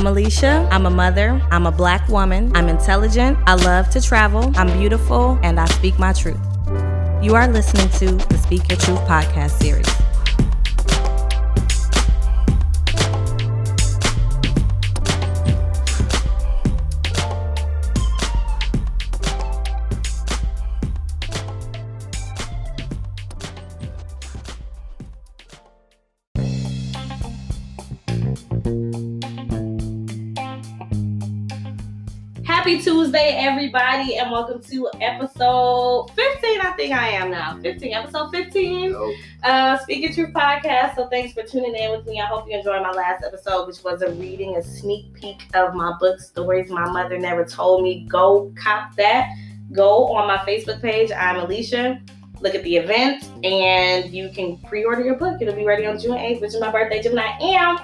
I'm Allicia. I'm a mother. I'm a black woman. I'm intelligent. I love to travel. I'm beautiful and I speak my truth. You are listening to the Speak Your Truth podcast series. Everybody, and welcome to episode 15. I think I am now. 15, episode 15. Nope. Uh, Speak Your Truth podcast. So thanks for tuning in with me. I hope you enjoyed my last episode, which was a reading, a sneak peek of my book, Stories My Mother Never Told Me. Go cop that. Go on my Facebook page. I'm Allicia. Look at the event, and you can pre-order your book. It'll be ready on June 8th, which is my birthday, June I am.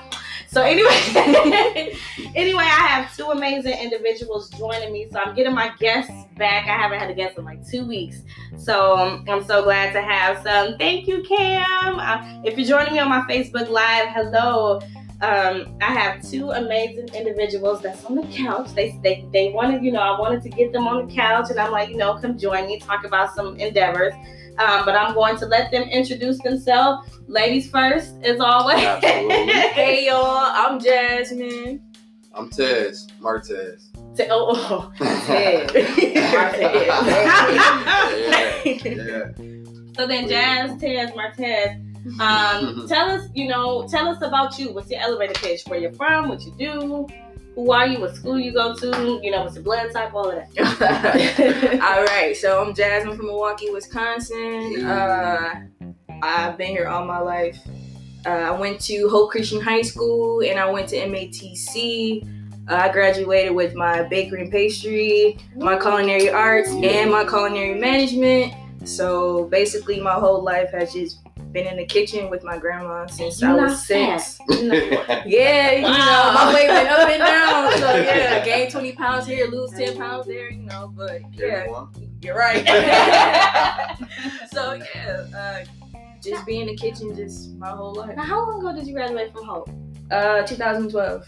So anyway, anyway, I have two amazing individuals joining me. So I'm getting my guests back. I haven't had a guest in like two weeks. So um, I'm so glad to have some. Thank you, Cam. Uh, if you're joining me on my Facebook Live, hello. Um, I have two amazing individuals that's on the couch. They, they they wanted, you know, I wanted to get them on the couch, and I'm like, you know, come join me, talk about some endeavors. Um, but I'm going to let them introduce themselves. Ladies first, as always. Absolutely. Hey y'all, I'm Jazmine. I'm Tez, Martez. T- oh, oh, Ted. yeah, yeah. So then, Jazz, Tez, Martez, um, tell us, you know, tell us about you. What's your elevator pitch? Where you're from? What you do? Who are you? What school you go to? You know, what's your blood type? All of that. All right, so I'm Jazmine from Milwaukee, Wisconsin. Uh, I've been here all my life. Uh, I went to Hope Christian High School and I went to MATC. Uh, I graduated with my bakery and pastry, my culinary arts, and my culinary management. So basically, my whole life has just been in the kitchen with my grandma since You I was six. fat. You not- Yeah, you know, my weight went up and down. So yeah, gain 20 pounds here, lose 10 pounds there, you know, but yeah, you're right. so yeah, uh, just be in the kitchen just my whole life. now, how long ago did you graduate from Hope? Uh, 2012.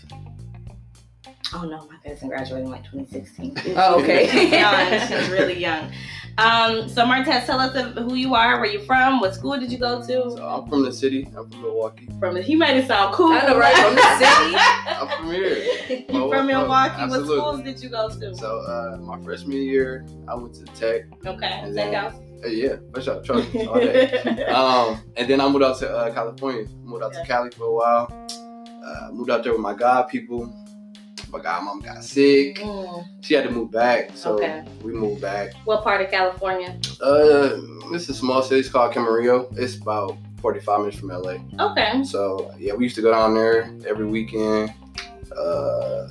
Oh no, my cousin graduated in like 2016. Oh, okay. She's young. She's really young. Um, so Martez, tell us who you are, where you from, what school did you go to? So I'm from the city. I'm from Milwaukee. From he made it sound cool. I know, right? From the city. I'm from here. you from Milwaukee? What Absolutely. schools did you go to? So uh, my freshman year, I went to Tech. Okay, And check then- out. Uh, yeah, for sure. Trust me. All day. um, and then I moved out to uh, California. Moved out Okay. to Cali for a while. Uh, moved out there with my god people. My godmom got sick. Mm, She had to move back, so Okay. we moved back. what part of California? Uh, it's a small city. It's called Camarillo. It's about 45 minutes from LA. Okay. So yeah, we used to go down there every weekend. Uh,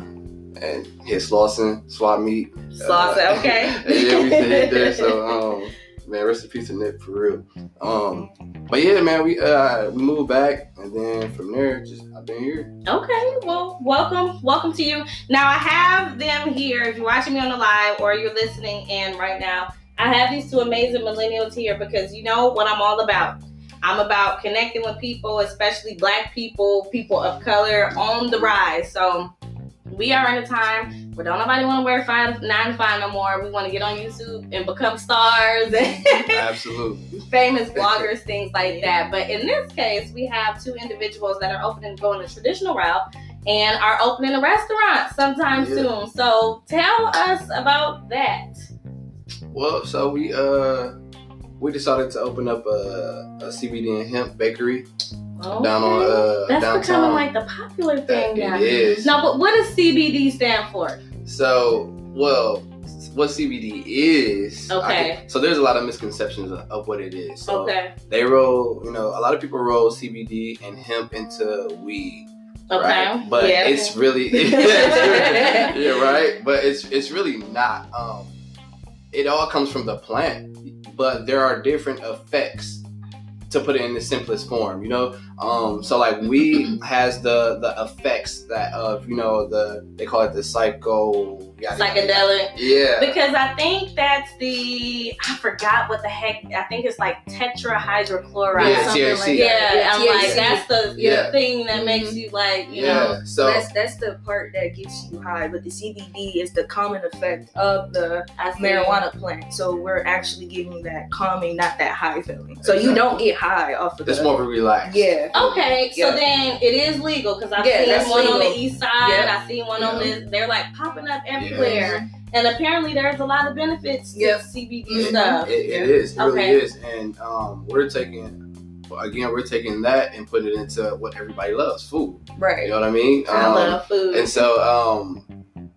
and hit Slauson, swap meet. Slauson, Uh, okay. yeah, we used to hit there. So um, man, rest in peace to Nick for real. Um, but yeah, man, we uh we moved back, and then from there, just I've been here. Okay, well, welcome, welcome to you. Now I have them here. If you're watching me on the live or you're listening in right now, I have these two amazing millennials here because you know what I'm all about. I'm about connecting with people, especially black people, people of color on the rise. So we are in a time where don't nobody want to wear five nine to five no more. We want to get on YouTube and become stars and Absolutely. famous bloggers, things like that. But in this case, we have two individuals that are opening going the traditional route and are opening a restaurant sometime Yeah. soon. So tell us about that. Well, so we uh we decided to open up a, a CBD and hemp bakery down on uh That's downtown. becoming like the popular thing That- now. it is. Now, but what does CBD stand for? So, well, what CBD is. Okay. can- so there's a lot of misconceptions of, of what it is. So Okay. they roll, you know, a lot of people roll CBD and hemp into weed. Okay. Right? But yeah. it's really yeah, right. But it's it's really not. Um, it all comes from the plant, but there are different effects to put it in the simplest form, you know. Um, so like weed has the the effects that of you know the they call it the psycho yada. Psychedelic. Yeah. Because I think that's the I forgot what the heck I think it's like tetrahydrochloride. Yeah, something THC. like Yeah, that. I'm THC. like that's the Yeah. thing that makes Mhm. you like you yeah. know. So that's that's the part that gets you high, but the CBD is the common effect of the I marijuana plant. So we're actually giving that calming, not that high feeling. So you don't get high off of it's the more of a relax. yeah. Okay, so Yeah. then it is legal because I've Yeah, seen that's one on the east side. Yeah. I seen one on this. They're like popping up everywhere, and apparently there's a lot of benefits to Yep. CBD Mhm. stuff. It, it is. It Okay. really is. And um, we're taking again, we're taking that and putting it into what everybody loves, food. Right. You know what I mean? I Um, love food. And so um,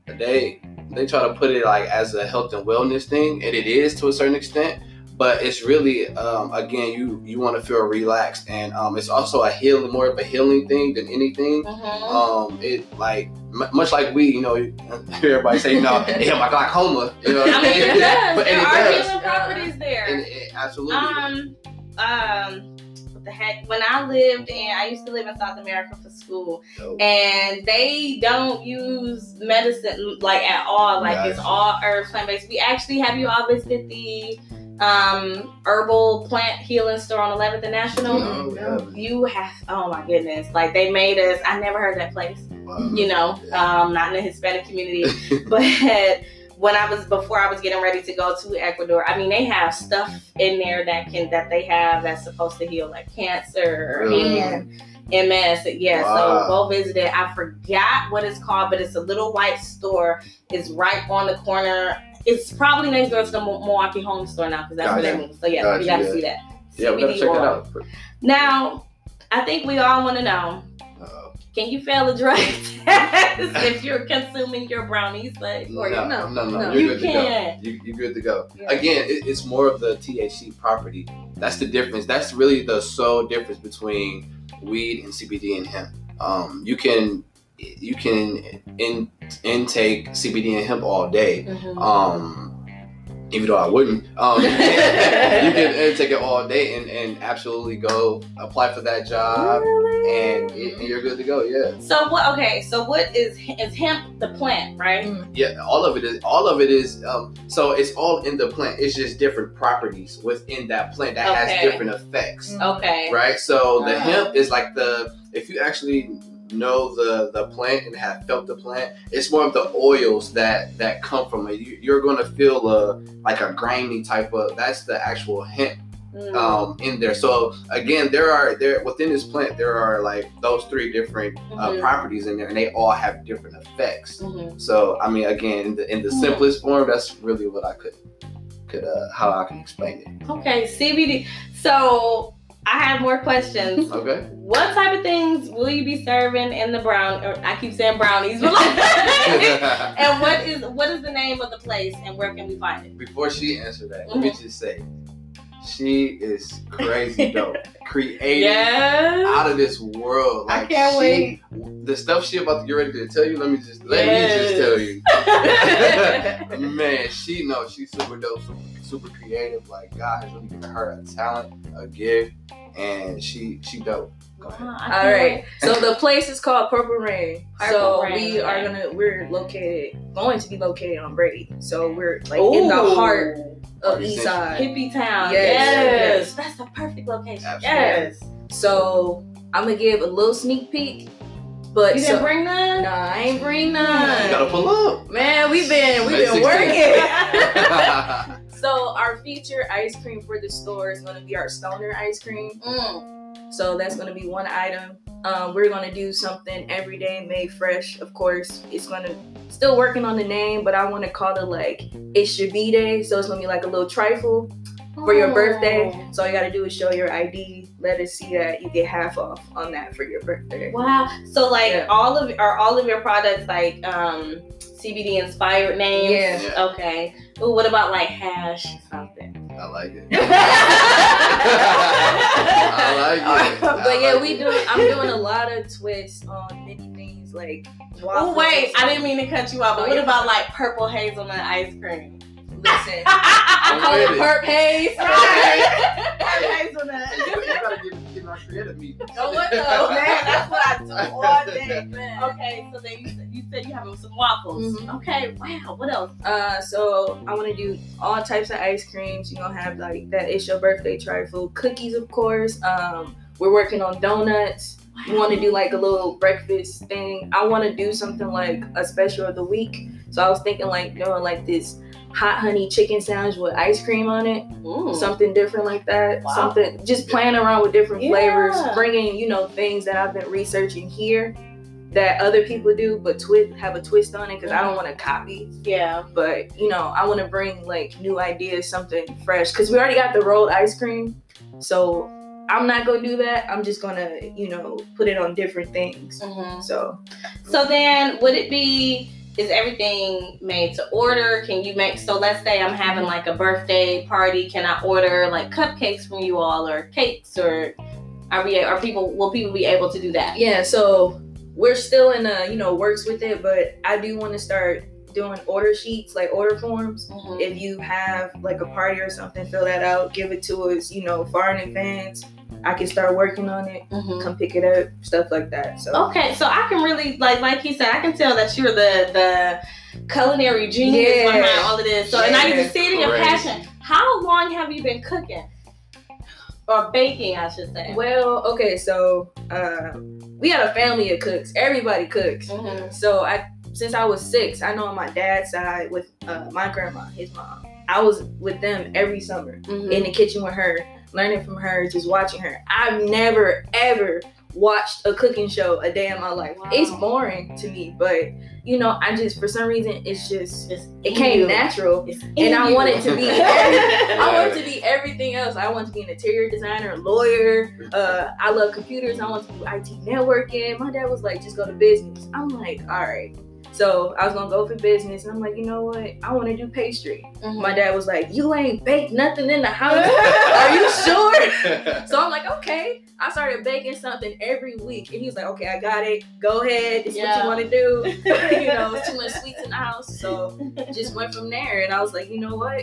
they they try to put it like as a health and wellness thing, and it is to a certain extent. But it's really um, again, you you want to feel relaxed, and um, it's also a healing, more of a healing thing than anything. Mhm. Um, it like m- much like we, you know, everybody say, no it helped my glaucoma. You know, I mean, it does. but there it are does. healing properties there. And it, absolutely. Um, um, what the heck? When I lived in, I used to live in South America for school, Dope. and they don't use medicine like at all. Like it's all herbs, plant based. We actually have you all visited the um herbal plant healing store on 11th and National. We haven't. You have, oh my goodness! Like they made us. I never heard that place. Wow. You know, Yeah. um, not in the Hispanic community, but when I was before I was getting ready to go to Ecuador, I mean they have stuff in there that can that they have that's supposed to heal like cancer Really? and MS. Yeah, Wow. so go visit it. I forgot what it's called, but it's a little white store. It's right on the corner. It's probably next door to the Milwaukee Home Store now because that's where they Gotcha. moved. So yeah, Gotcha, you got to yeah. see that. yeah, we gotta CBD check it oil. out. Now, I think we all want to know. Uh, Can you fail a drug test if you're consuming your brownies? Like, no, or no, no, no, no. You're You good can't. to go. You, you're good to go. Yeah. Again, it, it's more of the THC property. That's the difference. That's really the sole difference between weed and CBD and hemp. Um, you can you can in, intake CBD and hemp all day. Mhm. Um, even though I wouldn't, um, you can, you can intake it all day and, and absolutely go apply for that job, and, and you're good to go. Yeah. so what? Okay, so what is is hemp the plant, right? Yeah, all of it is. All of it is. Um, so it's all in the plant. It's just different properties within that plant that Okay. has different effects, Mm. Okay. right? So the Uh-huh. hemp is like the. If you actually know the the plant and have felt the plant, it's more of the oils that that come from it. You, you're gonna feel a like a grimy type of. That's the actual hemp Mm. um, in there. So again, there are there within this plant there are like those three different uh, Mhm. properties in there, and they all have different effects. Mhm. So I mean, again, in the in the Hmm. simplest form, that's really what I could could uh, how I can explain it. Okay, CBD. So I have more questions. Okay. What type of things will you be serving in the brown? Or I keep saying brownies, but like, and what is what is the name of the place and where can we find it? Before she answered that, let me Mm-hmm. just say, she is crazy dope, creative, Yes. out of this world. I Like, can't she- wait. The stuff she about to get ready to tell you, let me just let me just tell you. Man, she knows she's super dope, super, super creative. Like God has really given her a talent, a gift, and she she dope. Go ahead. Uh-huh, All right. So the place is called Purple Reign. Purple so Reign, we are gonna we're located going to be located on Brady. So we're like in the heart of oh, Party East Side. Hippie Town. Yes. Yes. That's the perfect location. Absolutely. Yes. So I'm gonna give a little sneak peek. But You so, didn't bring none? Nah, I ain't bring none. You gotta pull up. Man, we've been we've May been 16th. working. so our feature ice cream for the store is gonna be our stoner ice cream. Mm. So that's gonna be one item. Um, we're gonna do something every day made fresh. Of course, it's gonna still working on the name, but I want to call it like it should be day. So it's gonna be like a little trifle for your Oh. birthday. So all you gotta do is show your ID. Let us see that you get half off on that for your birthday. Wow. So like Yeah. all of are all of your products like um CBD inspired names? Yeah. Yeah. Okay. Ooh, what about like hash something? I like it. I like it. I but yeah, like we it. do. I'm doing a lot of twists on many things like. Oh wait, I didn't mean to cut you off, but Oh, what you're about like purple hazelnut ice cream? Listen, I call it with it. perp haze. Right. you gotta get, get my creative meat. Go what though? Man, that's what I do all day. Man. Okay, so then you said you, said you having some waffles. Mhm. Okay, wow. What else? Uh, so I want to do all types of ice creams. You're gonna have like that. It's your birthday trifle cookies, of course. Um, we're working on donuts. Want to do like a little breakfast thing. I want to do something like a special of the week. So I was thinking like doing like this hot honey chicken sandwich with ice cream on it, Mm. something different like that. Wow. Something just playing around with different Yeah. flavors, bringing you know things that I've been researching here that other people do, but twist have a twist on it because I don't want to copy yeah. but you know i want to bring like new ideas something fresh because we already got the rolled ice cream so i'm not gonna do that i'm just gonna you know put it on different things Mhm. so So then, would it be? Is everything made to order? Can you make? So let's say I'm having like a birthday party. Can I order like cupcakes from you all, or cakes, or are we? Are people? Will people be able to do that? yeah so we're still in a you know works with it but i do want to start doing order sheets like order forms Mhm. if you have like a party or something fill that out give it to us you know far in advance i can start working on it Mhm. come pick it up stuff like that so Okay, so I can really like like he said, I can tell that you're the the culinary genius Yeah. behind all of this. So and I Yeah. can see it in your passion. How long have you been cooking? Or baking, I should say. Well, okay, so uh, we got a family of cooks. Everybody cooks. Mhm. So I, since I was six, I know on my dad's side with uh, my grandma, his mom. I was with them every summer Mhm. in the kitchen with her, learning from her, just watching her. I've never ever watched a cooking show a day in my life. Wow. It's boring to me, but you know, I just for some reason it's just It's it came you. natural. It's in And I you. want it to be I want to be everything else. I want to be an interior designer, lawyer. Uh, I love computers. I want to do IT networking. My dad was like, just go to business. I'm like, all right. So I was gonna go for business, and I'm like, you know what? I want to do pastry. Mhm. My dad was like, you ain't baked nothing in the house. Are you sure? So I'm like, okay. I started baking something every week, and he's like, okay, I got it. Go ahead. This is Yeah. what you want to do. you know, too much sweets in the house, so just went from there. And I was like, you know what?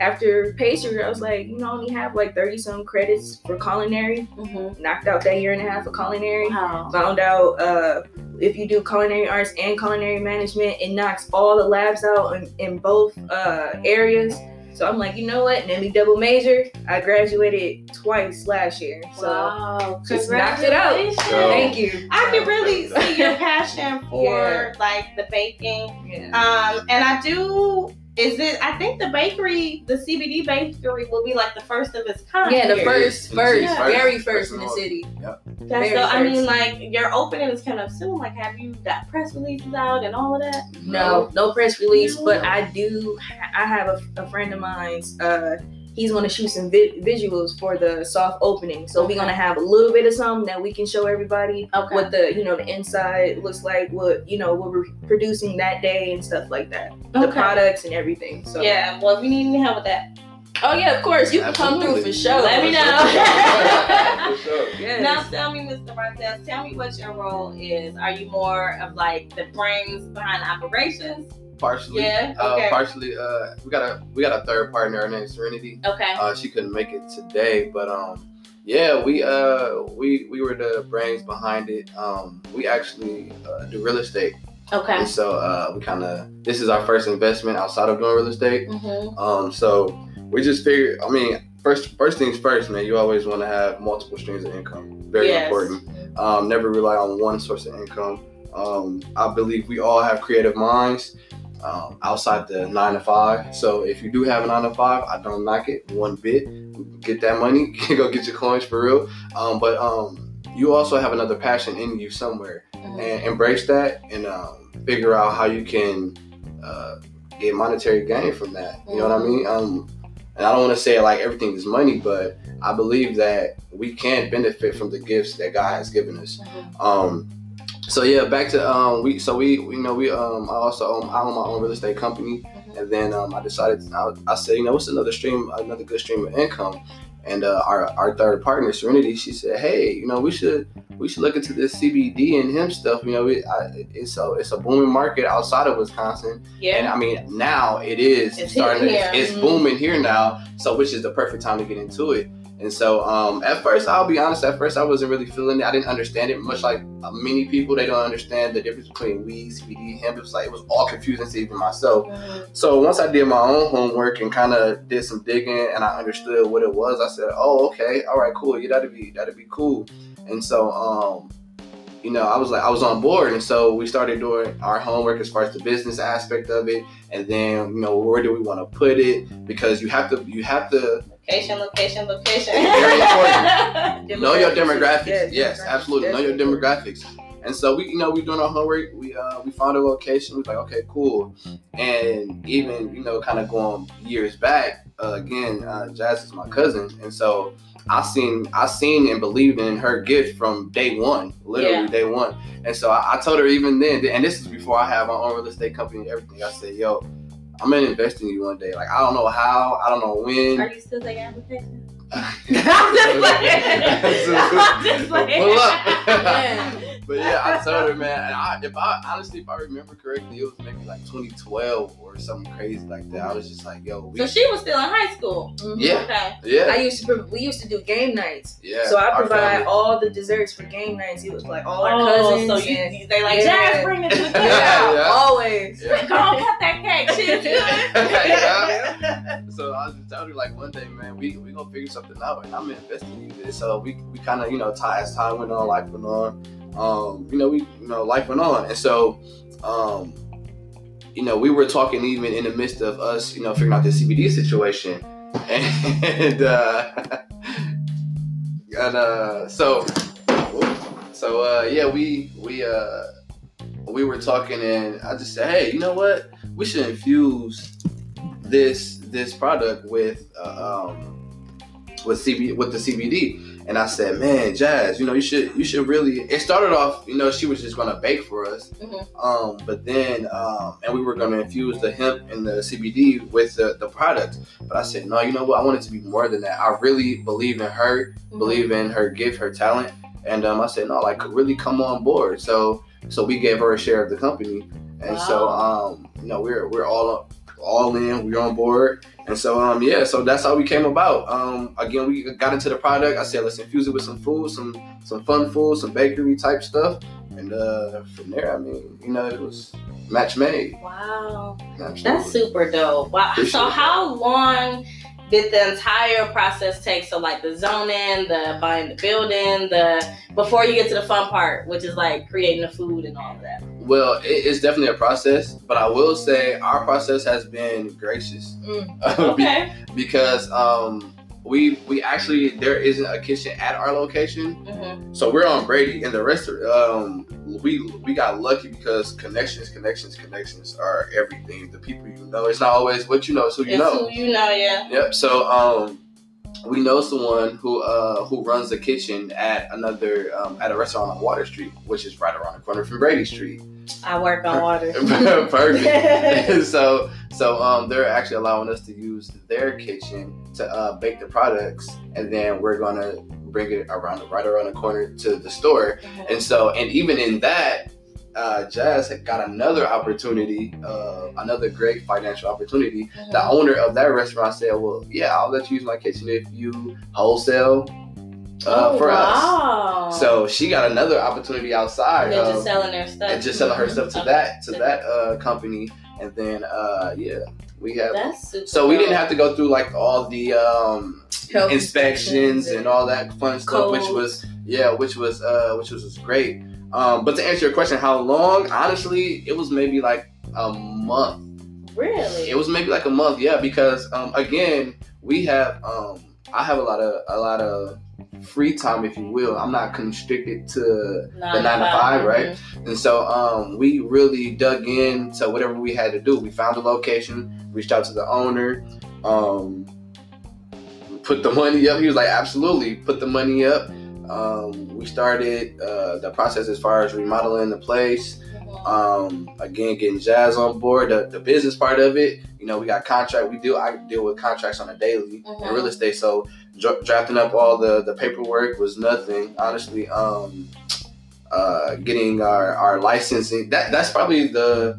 After pastry, I was like, you know, I only have like 30 some credits for culinary. Mhm. Knocked out that year and a half of culinary. Wow. Found out uh, if you do culinary arts and culinary management, it knocks all the labs out in, in both uh, areas. So I'm like, you know what? Let me double major. I graduated twice last year. So wow. just knocked it out. Congratulations. So- thank you. I can really see your passion for Yeah. like the baking. Yeah. Um, and I do. Is it? I think the bakery, the CBD bakery, will be like the first of its kind. Yeah, the here. first, in the first, city. very First first in in the all. city. That's very so, I mean, like your opening is coming up soon. Like, have you got press releases out and all of that? No, no press release, No. but I do. I have a, a friend of mine's. Uh, he's going to shoot some vi- visuals for the soft opening. So Okay. we're gonna have a little bit of something that we can show everybody Okay. what the you know the inside looks like, what you know what we're producing that day and stuff like that. The products and everything. So Yeah. Well, if you need any help with that, Oh yeah, of course you can come through for Absolutely. sure. Let me know. For sure. Yes. now tell me, Mr. Bartels, tell me what your role is. Are you more of like the brains behind operations? Partially. Yeah, Uh, partially. Uh, we got a we got a third partner. Her name's Serenity. Okay. Uh, she couldn't make it today, but um, yeah, we uh we we were the brains behind it. Um, we actually uh, do real estate, Okay. and so uh, we kind of this is our first investment outside of doing real estate. Mm-hmm. Um, so we just figured. I mean, first first things first, man. You always want to have multiple streams of income. Very Yes. important. Um, never rely on one source of income. Um, I believe we all have creative minds um, outside the nine to five. So if you do have a nine to five, I don't knock it one bit. Get that money, go get your coins for real. Um, but um, you also have another passion in you somewhere, Mm-hmm. and embrace that and um, figure out how you can uh, get monetary gain from that. You know what I mean? Um, and I don't want to say like everything is money, but I believe that we can benefit from the gifts that God has given us. Mm-hmm. So yeah, back to um, we so we we know we um I also own I own my own real estate company, Mhm. and then um I decided I, I said you know what's another stream another good stream of income, And uh, our our third partner, Serenity, she said, "Hey, you know, we should we should look into this CBD and hemp stuff. You know, it, I, it's a it's a booming market outside of Wisconsin, Yeah. and I mean now it is It's starting. To, it's. Mhm. booming here now, so which is the perfect time to get into it. And so, um, at first, I'll be honest. At first, I wasn't really feeling it. I didn't understand it. Much like uh, many people, they don't understand the difference between weed, CBD, hemp. It was like it was all confusing to even myself. So once I did my own homework and kind of did some digging, and I understood what it was, I said, "Oh, okay, all right, cool. Yeah, that'd be that'd be cool." And so, um, you know, I was like, I was on board, and so we started doing our homework as far as the business aspect of it, and then you know, where do we want to put it? Because you have to, you have to Location, location, location. Very important. know your demographics. Yes, Yes, demographics. absolutely. Know your demographics. And so we, you know, we doing our homework. We uh, we found a location. We was like, okay, cool. And even you know, kind of going years back. Uh, again, uh, Jazz is my cousin, and so I seen I seen and believed in her gift from day one, literally Yeah. day one. And so I, I told her even then, and this is before I have my own real estate company and everything. I said, yo. I'm gonna invest in you one day. Like I don't know how, I don't know when. Are you still taking applications? I'm just playing. I'm just playing. Pull up. Yeah. But yeah, I told her, man. And I, if I honestly, if I remember correctly, it was maybe like 2012 or something crazy like that. I was just like, yo, we, So she was still in high school. Mhm. Yeah. Okay. yeah, I used to. We used to do game nights. yeah. So I provide all the desserts for game nights. It was like all our Oh, cousins. so you, and they like, Yeah. Jazz, bring it to the Yeah, cookout. yeah. always. Yeah. Go on, cut that cake. She's good. Yeah. So I was just telling her like one day, man, we we gonna figure something out, and I'm investing in this. So we we kind of you know, time as time went on, life went on. Um, you know, we you know, life went on, and so um, you know, we were talking even in the midst of us, you know, figuring out the CBD situation, and uh, and uh, so so uh, yeah, we we uh we were talking, and I just said, hey, you know what? We should infuse this this product with uh, um with CB with the CBD. And I said, man, Jazz, you know, you should you should really. It started off, you know, she was just gonna bake for us, Mhm. um, but then um, and we were gonna infuse the hemp and the CBD with the the product. But I said, no, you know what? I want it to be more than that. I really believe in her, believe in her gift, her talent, and um, I said, no, like really come on board. So so we gave her a share of the company, and so um, you know, we're we're all all in, we're on board. And so, um, yeah, so that's how we came about. Um, again, we got into the product. I said, let's infuse it with some food, some some fun food, some bakery type stuff, and uh, from there, I mean, you know, it was match made. Wow. Absolutely. That's super dope. Wow. Appreciate So how long did the entire process take? So like the zoning, the buying the building, the before you get to the fun part, which is like creating the food and all of that. Well, it, it's definitely a process, but I will say our process has been gracious Mm. Okay. because um, we we actually there isn't a kitchen at our location, hmm so we're on Brady and the rest of um we we got lucky because connections, connections, connections are everything. The people you know, it's not always what you know, it's who you It's know. who you know, yeah. Yep. So um, we know someone who uh who runs the kitchen at another um, at a restaurant on Water Street, which is right around the corner from Brady Street. I work on water. Perfect. so so um they're actually allowing us to use their kitchen to uh, bake the products, and then we're gonna bring it around right around the corner to the store. And so, and even in that, uh, Jazz had got another opportunity, uh, another great financial opportunity. The owner of that restaurant said, "Well, yeah, I'll let you use my kitchen if you wholesale uh, oh, for wow. us." So she got another opportunity outside. And of- just selling their stuff. and just selling her stuff to Okay. that to that uh, company, and then uh, yeah, we have. That's super. So we didn't have to go through like all the um, inspections and all that fun stuff, which was yeah, which was uh, which was, was great. Um, but to answer your question, how long? Honestly, it was maybe like a month. Really. It was maybe like a month, yeah, because um, again, we have um, I have a lot of a lot of free time, if you will. I'm not constricted to the nine to five, right? And so um, we really dug into whatever we had to do. We found the location, reached out to the owner, um, put the money up. He was like, absolutely, put the money up. Um, we started uh, the process as far as remodeling the place. Um, again, getting Jazz on board, the, the business part of it. You know, we got contract. We deal. I deal with contracts on a daily in real estate. So dra- drafting up all the the paperwork was nothing, honestly. Um, uh, getting our our licensing. That that's probably the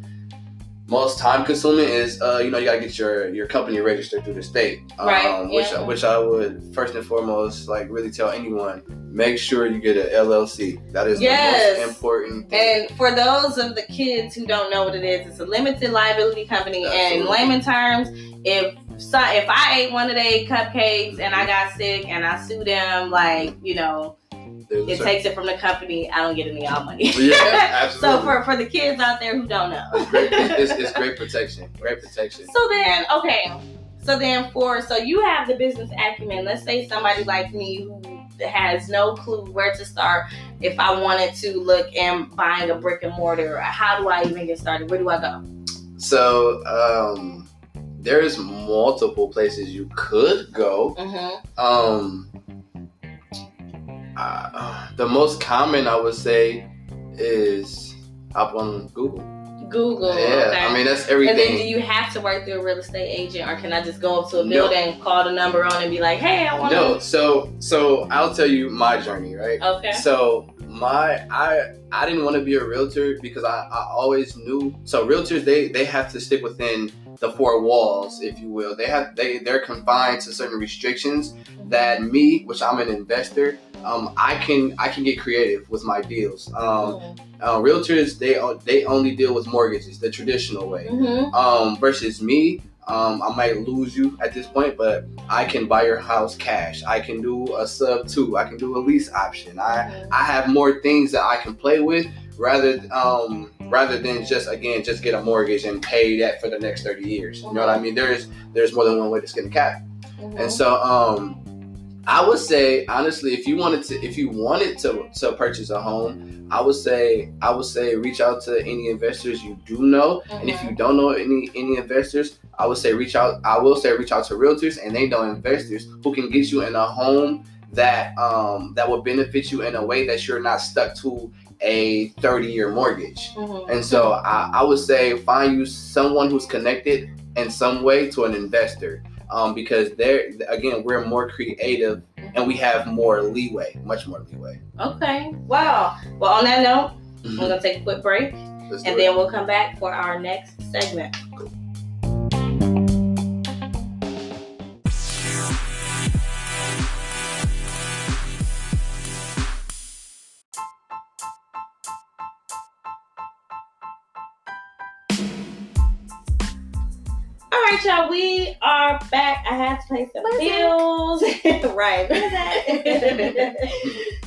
most time consuming is uh, you know you gotta get your your company registered through the state um, Right, which yeah. which I would first and foremost like really tell anyone make sure you get an LLC that is Yes. the most important thing. And for those of the kids who don't know what it is, it's a limited liability company. And in layman terms, if so, if I ate one of their cupcakes and I got sick and I sue them, like you know, There's it takes it from the company. I don't get any of y'all money. yeah absolutely so for for the kids out there who don't know, it's great, it's, it's great protection great protection So then, okay. So then, for so you have the business acumen. Let's say somebody like me who has no clue where to start. If I wanted to look and buying a brick and mortar, how do I even get started? Where do I go? so um there's multiple places you could go Mm-hmm. Um, uh, the most common I would say is up on Google. Google. yeah, okay. I mean that's everything. and then, do you have to work through a real estate agent, or can I just go up to a No. building, call the number on, and be like, "Hey, I want. No, so so I'll tell you my journey, right? Okay. So my I I didn't want to be a realtor because I, I always knew so realtors they they have to stick within the four walls, if you will. They have they they're confined to certain restrictions that me, which I'm an investor, um, I can I can get creative with my deals. Um, uh, realtors they they only deal with mortgages the traditional way. Mm-hmm. Um, versus me, um, I might lose you at this point, but I can buy your house cash. I can do a sub two. I can do a lease option. I I have more things that I can play with rather um rather than just again just get a mortgage and pay that for the next 30 years. You know what I mean? There's there's more than one way to skin a cat. And so um I would say honestly if you wanted to if you wanted to to purchase a home, I would say I would say reach out to any investors you do know. And if you don't know any any investors, I would say reach out I will say reach out to realtors and they know investors who can get you in a home that um that will benefit you in a way that you're not stuck to a 30 year mortgage. Mhm. And so I, I would say find you someone who's connected in some way to an investor. Um, because they're again we're more creative and we have more leeway, much more leeway. Okay. Wow. Well, on that note, Mm-hmm. we're gonna take a quick break. Let's and then we'll come back for our next segment. All right, y'all. We are back. I had to pay some bills. right.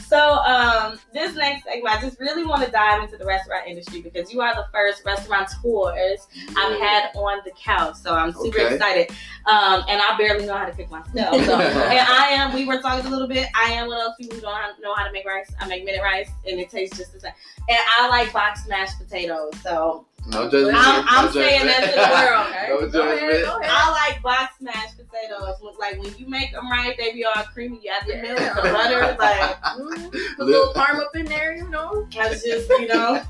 so, um, this next segment, I just really want to dive into the restaurant industry because you are the first restaurant restaurateurs I've had on the couch. So I'm super Okay. excited. Um, and I barely know how to cook myself. So, and I am, we were talking a little bit. I am one of those people who don't know how to make rice. I make minute rice and it tastes just the same. And I like boxed mashed potatoes. So No judgment. I'm- no I'm saying judgment. that to the world, okay? no Go ahead, go ahead. I like boxed mashed potatoes. Look Like when you make them right, they be all creamy. You add the milk, the butter. Like Mhm. Put a little parm up in there, you know. that's just, you know.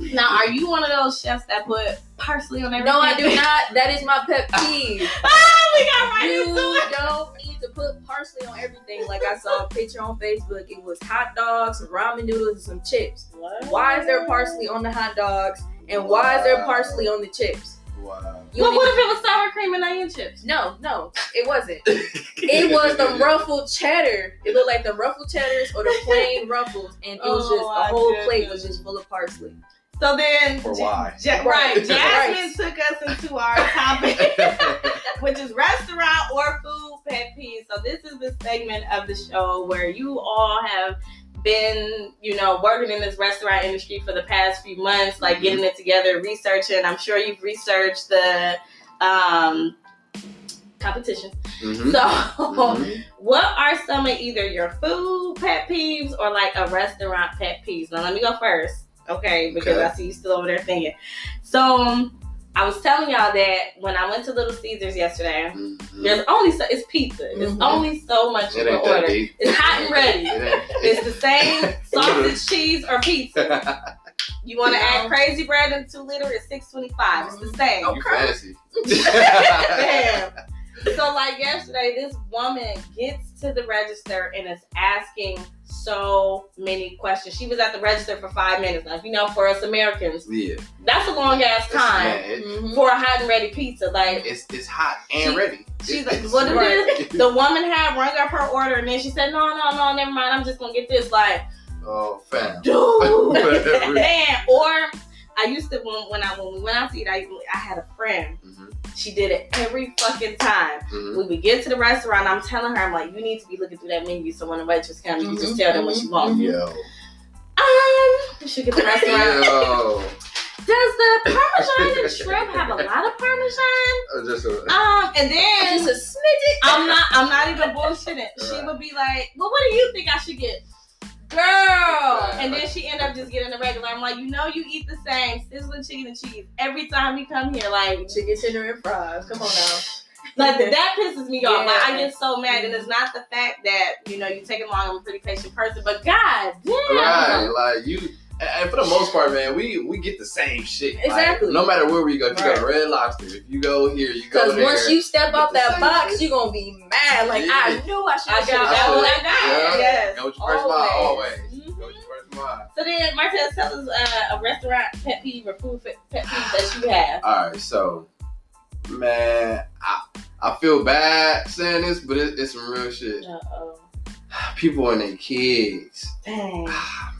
now, are you one of those chefs that put parsley on everything? No, I do not. That is my pet peeve. Ah, we got right You into it. don't need to put parsley on everything. Like I saw a picture on Facebook. It was hot dogs, some ramen noodles, and some chips. Why is there parsley on the hot dogs? And why is there parsley on the chips? Wow. You Well, what if it was sour cream and onion chips? No, no, it wasn't. It was the ruffled cheddar. It looked like the ruffled cheddars or the plain ruffles, and it oh, was Oh, just my the whole plate was just full of parsley. So then, For Ja- why? Ja- Right. right, Jazmine took us into our topic, which is restaurant or food pet peeves. So this is the segment of the show where you all have been, you know, working in this restaurant industry for the past few months, like getting it together, researching. I'm sure you've researched the um, competition. Mhm. So, Mhm. what are some of either your food pet peeves or like a restaurant pet peeves? Now, let me go first, okay? Because Okay. I see you still over there thinking. So, um, I was telling y'all that when I went to Little Caesars yesterday, Mhm. there's only so it's pizza. It's Mhm. only so much you can order. deep. It's hot and ready. It It's the same sausage, cheese, or pizza. You want to You add crazy bread and two liter is six twenty five. It's the same. You fancy. Damn. So like yesterday, this woman gets to the register and is asking so many questions. She was at the register for five minutes. Now, if you know, for us Americans, Yeah. that's a long ass time man, it- Mhm. for a hot and ready pizza. Like it's it's hot and She- ready. she's It's- like, what it's- it is? The woman had rung up her order and then she said, no, no, no, never mind. I'm just gonna get this. Like, Oh, fam. dude, damn. Or I used to when when I when we went out to eat, I I had a friend. Mhm, She did it every fucking time. mhm. We would get to the restaurant. I'm telling her, I'm like, you need to be looking through that menu. So when the waitress comes, you just tell them what you want. mhm. Yo. Um, you should get the restaurant. Yo. Does the Parmesan and shrimp have a lot of Parmesan? Uh, Just a, Um, and then Just a smidget. I'm not I'm not even bullshitting. She would be like, Well, what do you think I should get? Girl and then she end up just getting the regular. I'm like, you know you eat the same sizzling chicken and cheese every time you come here. Like Chicken tender and fries. Come on now. like that pisses me off. Like I get so mad and it's not the fact that, you know, you take it long, I'm a pretty patient person, but god damn. right, like you. And and for the most part, man, we we get the same shit. Like, Exactly. no matter where we go, if you go to Right. Red Lobster, if you go here, you go Because once you step off that box, shit. you're gonna be mad. Like Yeah. I knew I should I have got got that I one. that. I got Yeah. Yes. Go with your first mind, Always. always. Mhm. Go with your first mind. So then, Martez, tell us uh, a restaurant pet peeve or food pet pet peeve that you have. All right, so man, I I feel bad saying this, but it, it's some real shit. Uh-oh. People and their kids. Dang. Ah,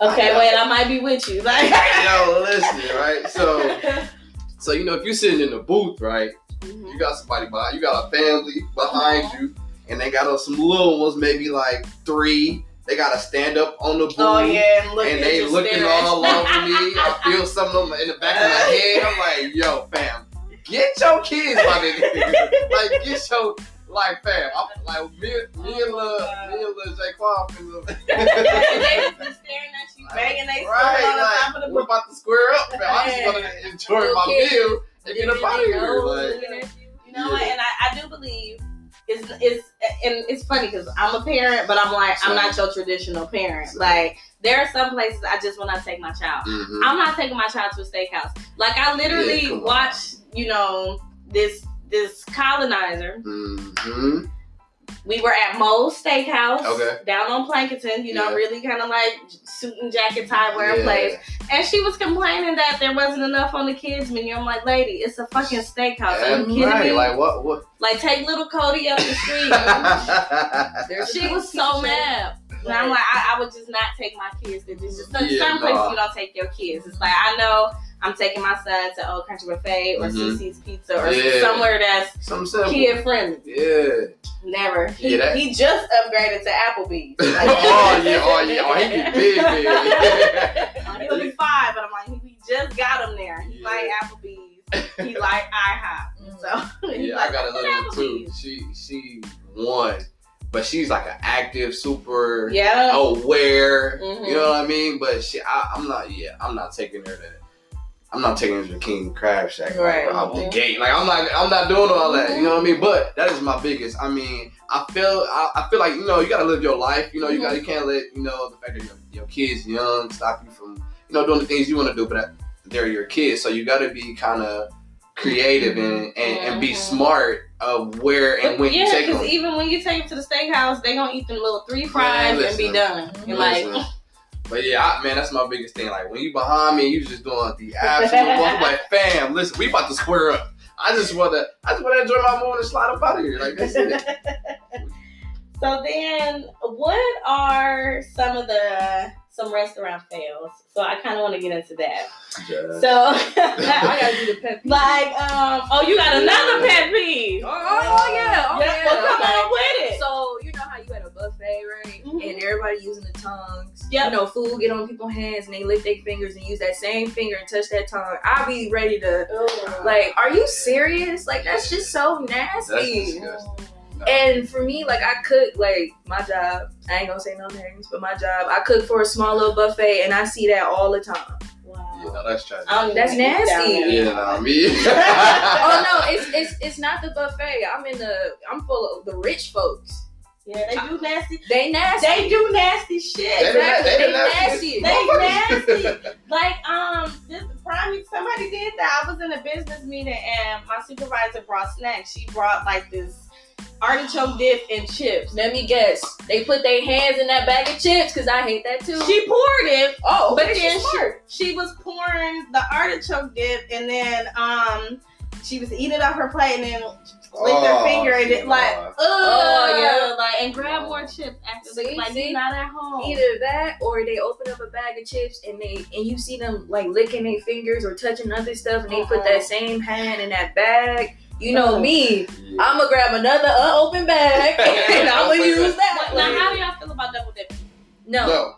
Okay, I- wait, I might be with you. Like, Yo, listen, right? So, so you know, if you're sitting in the booth, right, Mhm. you got somebody behind, you got a family behind you, and they got some little ones, maybe like three. They gotta stand up on the booth. oh yeah, and, look and they looking all over me. I feel something in the back of my head. I'm like, yo, fam, get your kids, my nigga. like, get your like, fam. I'm like, me, me and lil, me and lil Jaquan finna. and they just been staring at you, banging they right, on like, top of the we're about to square up, man. I'm just gonna enjoy my meal and get up out of here. Like, You know what? And I, I do believe it's it's and it's funny because I'm a parent, but I'm like I'm not your traditional parent. Same. Like there are some places I just want to take my child. mhm. I'm not taking my child to a steakhouse. Like I Yeah, literally on. watch, you know, this this colonizer. Mhm. We were at Mo's Steakhouse Okay. down on Plankinton, you know, Yeah. really kind of like suit and jacket tie wearing Yeah. place. And she was complaining that there wasn't enough on the kids menu. I'm like, lady, it's a fucking steakhouse. Are you kidding right. me? Like what? What? Like take little Cody up the street. She was so mad. And I'm like, I, I would just not take my kids. There's just some, Yeah, some places nah. you don't take your kids. It's like I know I'm taking my son to Old Country Buffet or Mhm. Cici's Pizza or Yeah. somewhere that's Some kid friendly. Yeah. Never. He, Yeah, he just upgraded to Applebee's. Like, oh yeah, oh yeah, oh he get big, big. Uh, He'll be five, but I'm like, we just got him there. He Yeah. like Applebee's. He like IHOP. So yeah, like, I got a "Let's little one too. She she won, but she's like an active, super Yeah. aware. Mhm. You know what I mean? But she, I, I'm not. Yeah, I'm not taking her to. I'm not taking to King Crab Shack like, Right. out the gate. Like I'm not. I'm not doing all that. You know what I mean? But that is my biggest. I mean, I feel. I, I feel like you know you gotta live your life. You know you got. You can't let you know the fact that your, your kids young stop you from you know doing the things you want to do. But they're your kids, so you got to be kind of creative and, and, and be Mhm. smart of where and when yeah, you take because even when you take them to the steakhouse, they gonna eat them little three fries and be done. Like, Listen. But yeah, I, man, that's my biggest thing. Like when you behind me, you just doing the absolute most. Like, fam, listen, we about to square up. I just wanna, I just wanna enjoy my morning and slide up out of here. Like that's it. so then, what are some of the some restaurant fails? So I kind of want to get into that. Yeah. So, I gotta do the pet peeve. like, um, oh, you got another Yeah. pet peeve. Oh, oh, yeah, oh, yeah. Well, come Like, on with it. So you know how you at a buffet, right? Mhm. And everybody using the tongues. Yep. You know, food get on people's hands and they lift their fingers and use that same finger and touch that tongue. I'll be ready to Ugh. like, are you serious? Like that's just so That's nasty. disgusting. And for me, like I cook like my job. I ain't gonna say no names, but my job, I cook for a small little buffet, and I see that all the time. Wow. Yeah, no, that's tragic. I don't That's nasty. there. Yeah, nah, me. oh no, it's it's it's not the buffet. I'm in the I'm full of the rich folks. Yeah, they do nasty. They nasty. They do nasty shit. They do they They the nastiest nasty. They nasty. Like um, this prime somebody did that. I was in a business meeting and my supervisor brought snacks. She brought like this artichoke dip and chips. Let me guess. They put their hands in that bag of chips because I hate that too. She poured it, oh, but but then then she, she was pouring the artichoke dip and then um she was eating up her plate and then licked her Oh, finger and it like God. ugh, Oh, yeah. like and grab more chips after See, like see? you're not at home. Either that or they open up a bag of chips and they and you see them like licking their fingers or touching other stuff and they put Uh-uh. that uh-huh. same hand in that bag. You know Uh-uh. me. Yeah. I'm gonna grab another unopened bag and I'm gonna use that. Now, how do y'all feel about double dipping? No, no,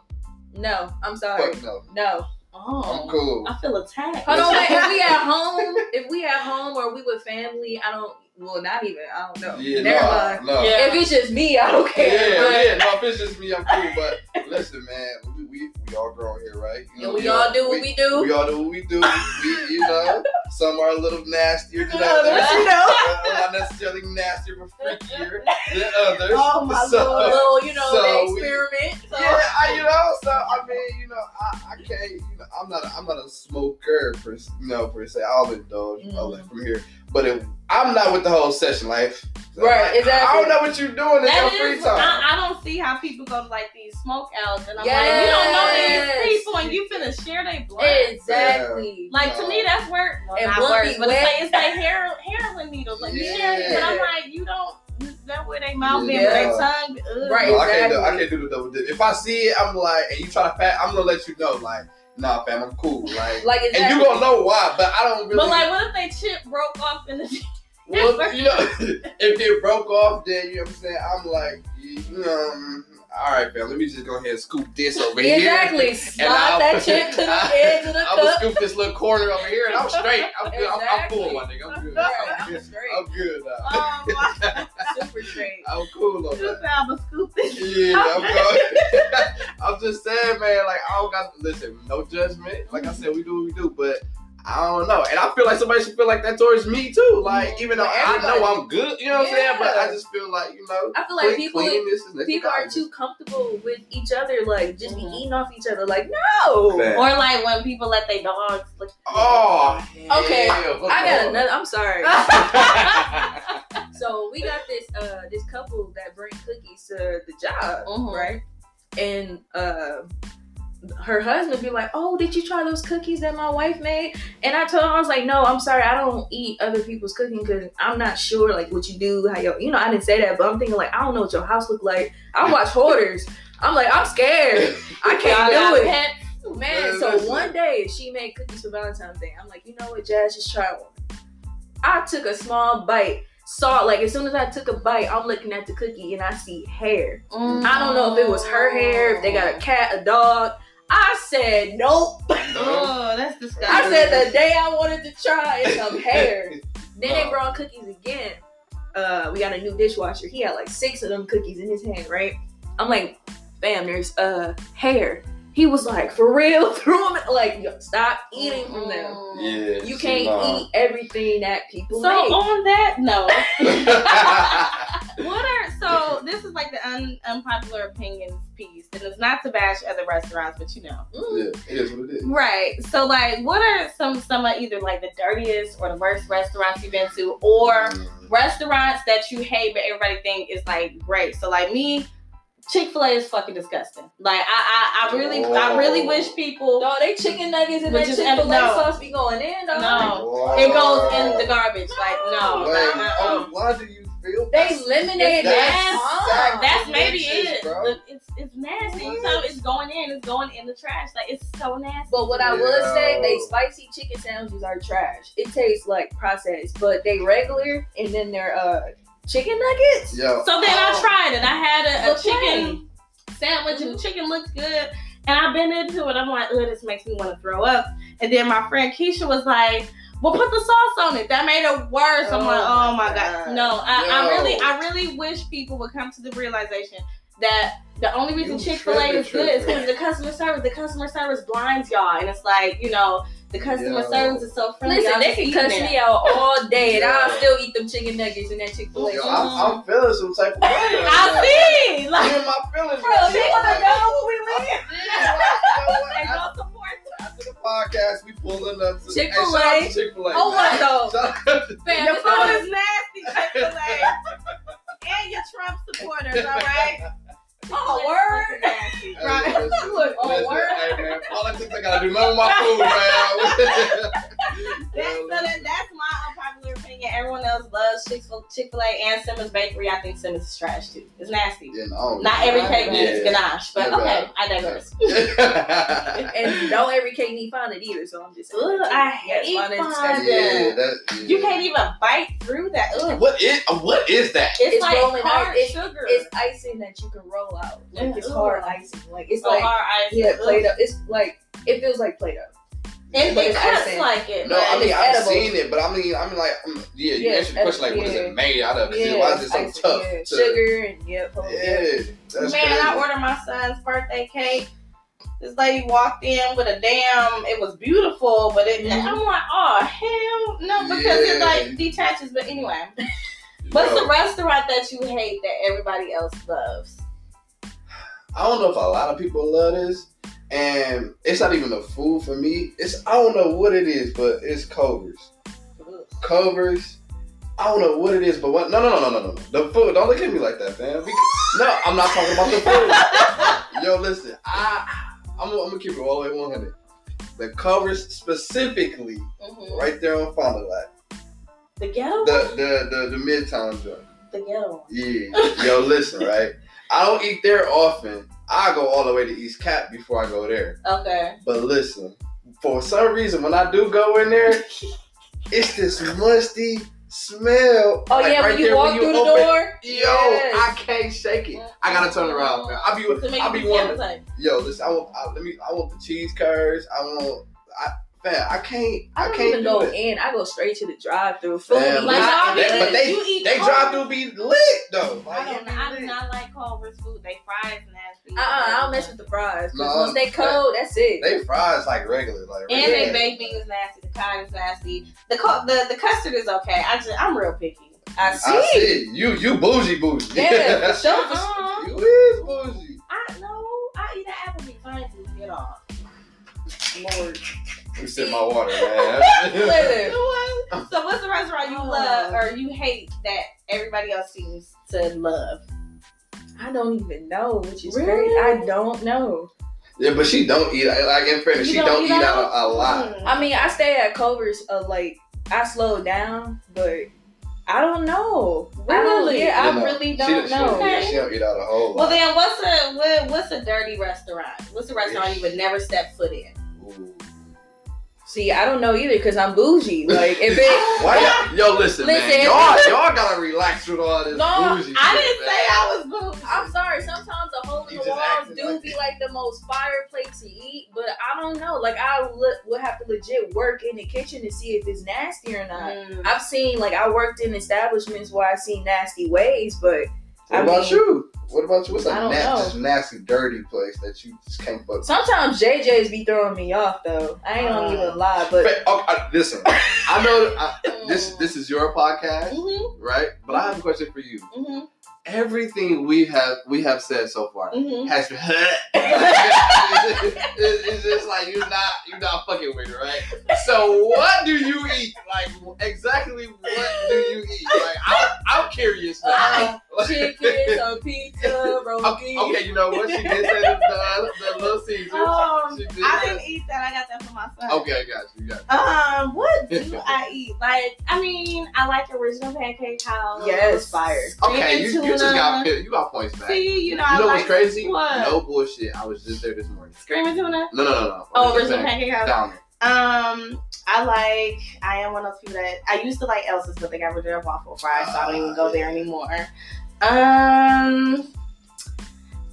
No, I'm sorry. fuck no. No. Oh, I'm cool. I feel attacked. Hold on, wait. If we at home, if we at home or we with family, I don't. Well, not even. I don't know. Yeah, Never no, mind. no. Yeah. If it's just me, I don't Yeah, care. but yeah, no, if it's just me, I'm cool. But listen, man, we, we, we all grown here, right? You and we all do what we do. We all do what we do. We, you know, some are a little nastier than Others, others. you know. Not necessarily nastier, but freakier than others. Oh, my so, a little, you know, so the we- experiment. So. Yeah, I, you know, so I mean, you know, I, I can't, you know, I'm not, a, I'm not a smoker per, you know, per se. I'll indulge. I'll mm. let from here, but if, I'm not with the whole session life. So, Right, like, exactly. I don't know what you're doing in your free time. I, I don't see how people go to like these smoke outs and I'm like, you don't know Yes. these people and you finna share their blood. Exactly. Like to me, that's work. Well, And not blunt worse, be but it's like it's like heroin, heroin needles. Like you hear it, but I'm like, you don't. That way they mouth Yeah. in, their tongue. Ugh. Right. No, I can't do. I can't do the double dip. If I see it, I'm like, and you try to pat, I'm gonna let you know, like, nah, fam, I'm cool, like, Like exactly. and you gonna know why, but I don't really. But like, what if they chip broke off in the? well, you know, if it broke off, then you know what I'm saying. I'm like, you know, um, all right, man, let me just go ahead and scoop this over here. Exactly. And Slide that chip to the edge of the I'm gonna scoop this little corner over here, and I'm straight. I'm good. I'm, I'm cool, my nigga. I'm good. Right, I'm I'm good. straight. I'm good. Oh my! Um, super straight. I'm cool on You that. found the scoop this. Yeah, I'm going. I'm just saying, man. Like I don't got listen, no judgment. Like I said, we do what we do, but I don't know. And I feel like somebody should feel like that towards me too. Like even though But I know I'm good, you know what I'm saying. But I just feel like you know, I feel like clean- people cleanliness is people are too comfortable with each other, like just Mhm. be eating off each other. Like no. Fam. Or like when people let their dogs like Oh, Okay, hell, I got fuck another. I'm sorry. so we got this uh this couple that bring cookies to the job, Mhm. right? And uh her husband be like, "Oh, did you try those cookies that my wife made?" And I told him I was like, "No, I'm sorry, I don't eat other people's cooking because I'm not sure like what you do, how you you know." I didn't say that, but I'm thinking like I don't know what your house look like. I watch hoarders. I'm like I'm scared. I can't do it. Man, so one day she made cookies for Valentine's Day. I'm like, you know what, Jazz, just try one. I took a small bite. Saw like as soon as I took a bite, I'm looking at the cookie and I see hair. I don't know if it was her hair, if they got a cat, a dog. I said nope. Oh, that's disgusting. I said the day I wanted to try is some hair. Then they No. brought cookies again. Uh, we got a new dishwasher. He had like six of them cookies in his hand, right? I'm like, fam, there's uh hair. He was like, for real, threw them in- like, stop eating from them. Yeah, You can't nah. eat everything that people So make. on that note, what are so this is like the un, unpopular opinions piece, and it's not to bash other restaurants, but you know, Mm. yeah, it is what it is. right? So like, what are some some of either like the dirtiest or the worst restaurants you've been to, or Mm. restaurants that you hate but everybody think is like great? So like me. Chick Fil A is fucking disgusting. Like I, I, I really, I really wish people. No, they chicken nuggets and But that just- Chick Fil A no. sauce be going in. Dog. No. It goes in the garbage. Like no, Wait, oh, why do you feel They that? eliminated It's that. nasty. fine. That's maybe it. bro. Look, It's it's nasty. You know, it's going in. It's going in the trash. Like it's so nasty. But what I would say, they spicy chicken sandwiches are trash. It tastes like processed, but they regular and then they're uh chicken nuggets. Yo, So then I Oh. tried it. I had a, a chicken sandwich, and the chicken looked good. And I've been into it. I'm like, oh, this makes me want to throw up. And then my friend Keisha was like, well, put the sauce on it. That made it worse. I'm Oh like, oh my my god. God. No, I, I really, I really wish people would come to the realization that the only reason Chick Fil A is good is because the customer service. The customer service blinds y'all, and it's like, you know, The customer Yo. service is so friendly. Listen, I'm they can cuss me out all day, and I'll still eat them chicken nuggets in that Chick Fil A. Yo, I'm, I'm feeling some type of way. I now. see. I'm Like, my feelings. bro, right you now. wanna know who we I live? feel like, you know? And go support. After the podcast, we pulling up to Chick-fil-A. Hey, shout out to Chick-fil-A. Oh, what though? Shout out Fam, Your it's food is nasty, Chick-fil-A. and your Trump supporters, all right? Oh, It's word. nasty. Hey, Right? listen, Look, oh, word. Hey, man, all I think I gotta do nothing with my food, man. That's, so that, that's my unpopular opinion. Everyone else loves Chick-fil- Chick-fil-A and Simma's Bakery. I think Simma's is trash too. It's nasty. Yeah, no, Not every cake Yeah. needs ganache, but Yeah, okay, but- I digress. and don't every cake need fondant either, so I'm just saying. Ugh, that. I hate fondant fondant. yeah, that, yeah. You can't even bite through that. Ugh. What is what is that? It's, It's like rolling hard ice. It's- sugar. It's icing that you can roll out. Like Yeah, it's ugh. hard icing. Like it's so like hard ice. yeah, Ugh. Play-Doh. It's like it feels like Play-Doh. And but it it's cuts like it. No, I mean I've edible. seen it, but I mean I mean like yeah, you Yeah, answered the question like what is yeah. it made out of? Yeah, why is it so icing, tough? yeah. to- Sugar and yeah, oh, yeah. Yeah, Man, crazy. I ordered my son's birthday cake. This lady walked in with a damn. It was beautiful, but it. Mhm. I'm like, oh hell no, because it like detaches. But anyway, what's Yo, the restaurant that you hate that everybody else loves? I don't know if a lot of people love this, and it's not even the food for me. It's I don't know what it is, but it's Culver's. Culver's. I don't know what it is, but what? No, no, no, no, no, no. The food. Don't look at me like that, fam. Be- No, I'm not talking about the food. Yo, listen, I, I'm, I'm gonna keep it all the way 100. The Culver's specifically, Mhm. right there on Fond du Lac, The ghetto the the the, the Midtown joint. The ghetto one. Yeah. Yo, listen, right? I don't eat there often. I go all the way to East Cap before I go there. Okay. But listen, for some reason, when I do go in there, it's this musty smell. Oh like, yeah, right when you walk through the door. Yo, Yes. I can't shake it. I gotta turn around, man. I be, I be wanting. Yo, listen, I want, I, let me, I want the cheese curds. I want, I, man, I can't, I I, don't can't even do go it. in. I go straight to the drive-through. Food Damn, Like, hot. they- but they, you eat they drive through be lit though. Like, I don't. it be I do not like Culver's food. They fries nasty. Uh-uh, I don't mess with the fries. 'cause No, once they cold, that's it. They fries like regular, like And regular. they baked beans is nasty. The cod is nasty. The co- the the custard is okay. I just I'm real picky. I see. I see you. You bougie bougie. Yeah, for sure. Uh-uh. you is bougie. I know. I eat at Applebee's. I ain't do get off. Lord. Let me sip my water, man. Listen. so what's the restaurant you Oh. love or you hate that everybody else seems to love? I don't even know, which is Really? crazy. I don't know. yeah, but she don't eat. Like in fairness, she don't, eat out a, a lot. Mm. I mean, I stay at Culver's. Uh, like I slowed down, but I don't know. I don't- Really? yeah, I You really don't She, know. don't, yeah, she don't eat out a whole Well then, what's a what, what's a dirty restaurant? What's a restaurant you would never step foot in? See, I don't know either because I'm bougie. Like if it. Why y'all, yo, listen, man. Listen. Y'all, y'all gotta relax with all this No, bougie I shit, didn't man. say I was bougie. I'm sorry. Sometimes the hole in the walls do like be like the most fire place to eat, but I don't know. Like I le- would have to legit work in the kitchen to see if it's nasty or not. Mm. I've seen like I worked in establishments where I seen nasty ways, but What I about mean- you? What about you? What's a I don't na- know. just nasty, dirty place that you just can't fuck? sometimes JJ's be throwing me off though. I ain't gonna Uh. even lie, but Fa- oh, I- listen, I know I, this. This is your podcast, Mhm, right? But I have a question for you. mhm, Everything we have we have said so far mhm. has been. it's, it's just like you're not you're not fucking with it, right? So what do you eat? Like exactly what do you eat? Like I'm, I'm curious now. uh, chicken, some pizza, roast Okay, okay, you know what she did say the, the, the little Caesars. Um, did I didn't eat that. I got that for my son. Okay, I got you. You got Um, what do I eat? Like, I mean, I like original pancake house. Yes, fire. you. Okay, you, you just got you got points back. See, you know, you I know like what's crazy? What? No bullshit. I was just there this morning. Screaming tuna. No, no, no, no. Oh, original pancake house. Down there. Um, I like. I am one of those people that I used to like Elsa's, but they got rid of their waffle fries, so I don't even go there anymore. Um,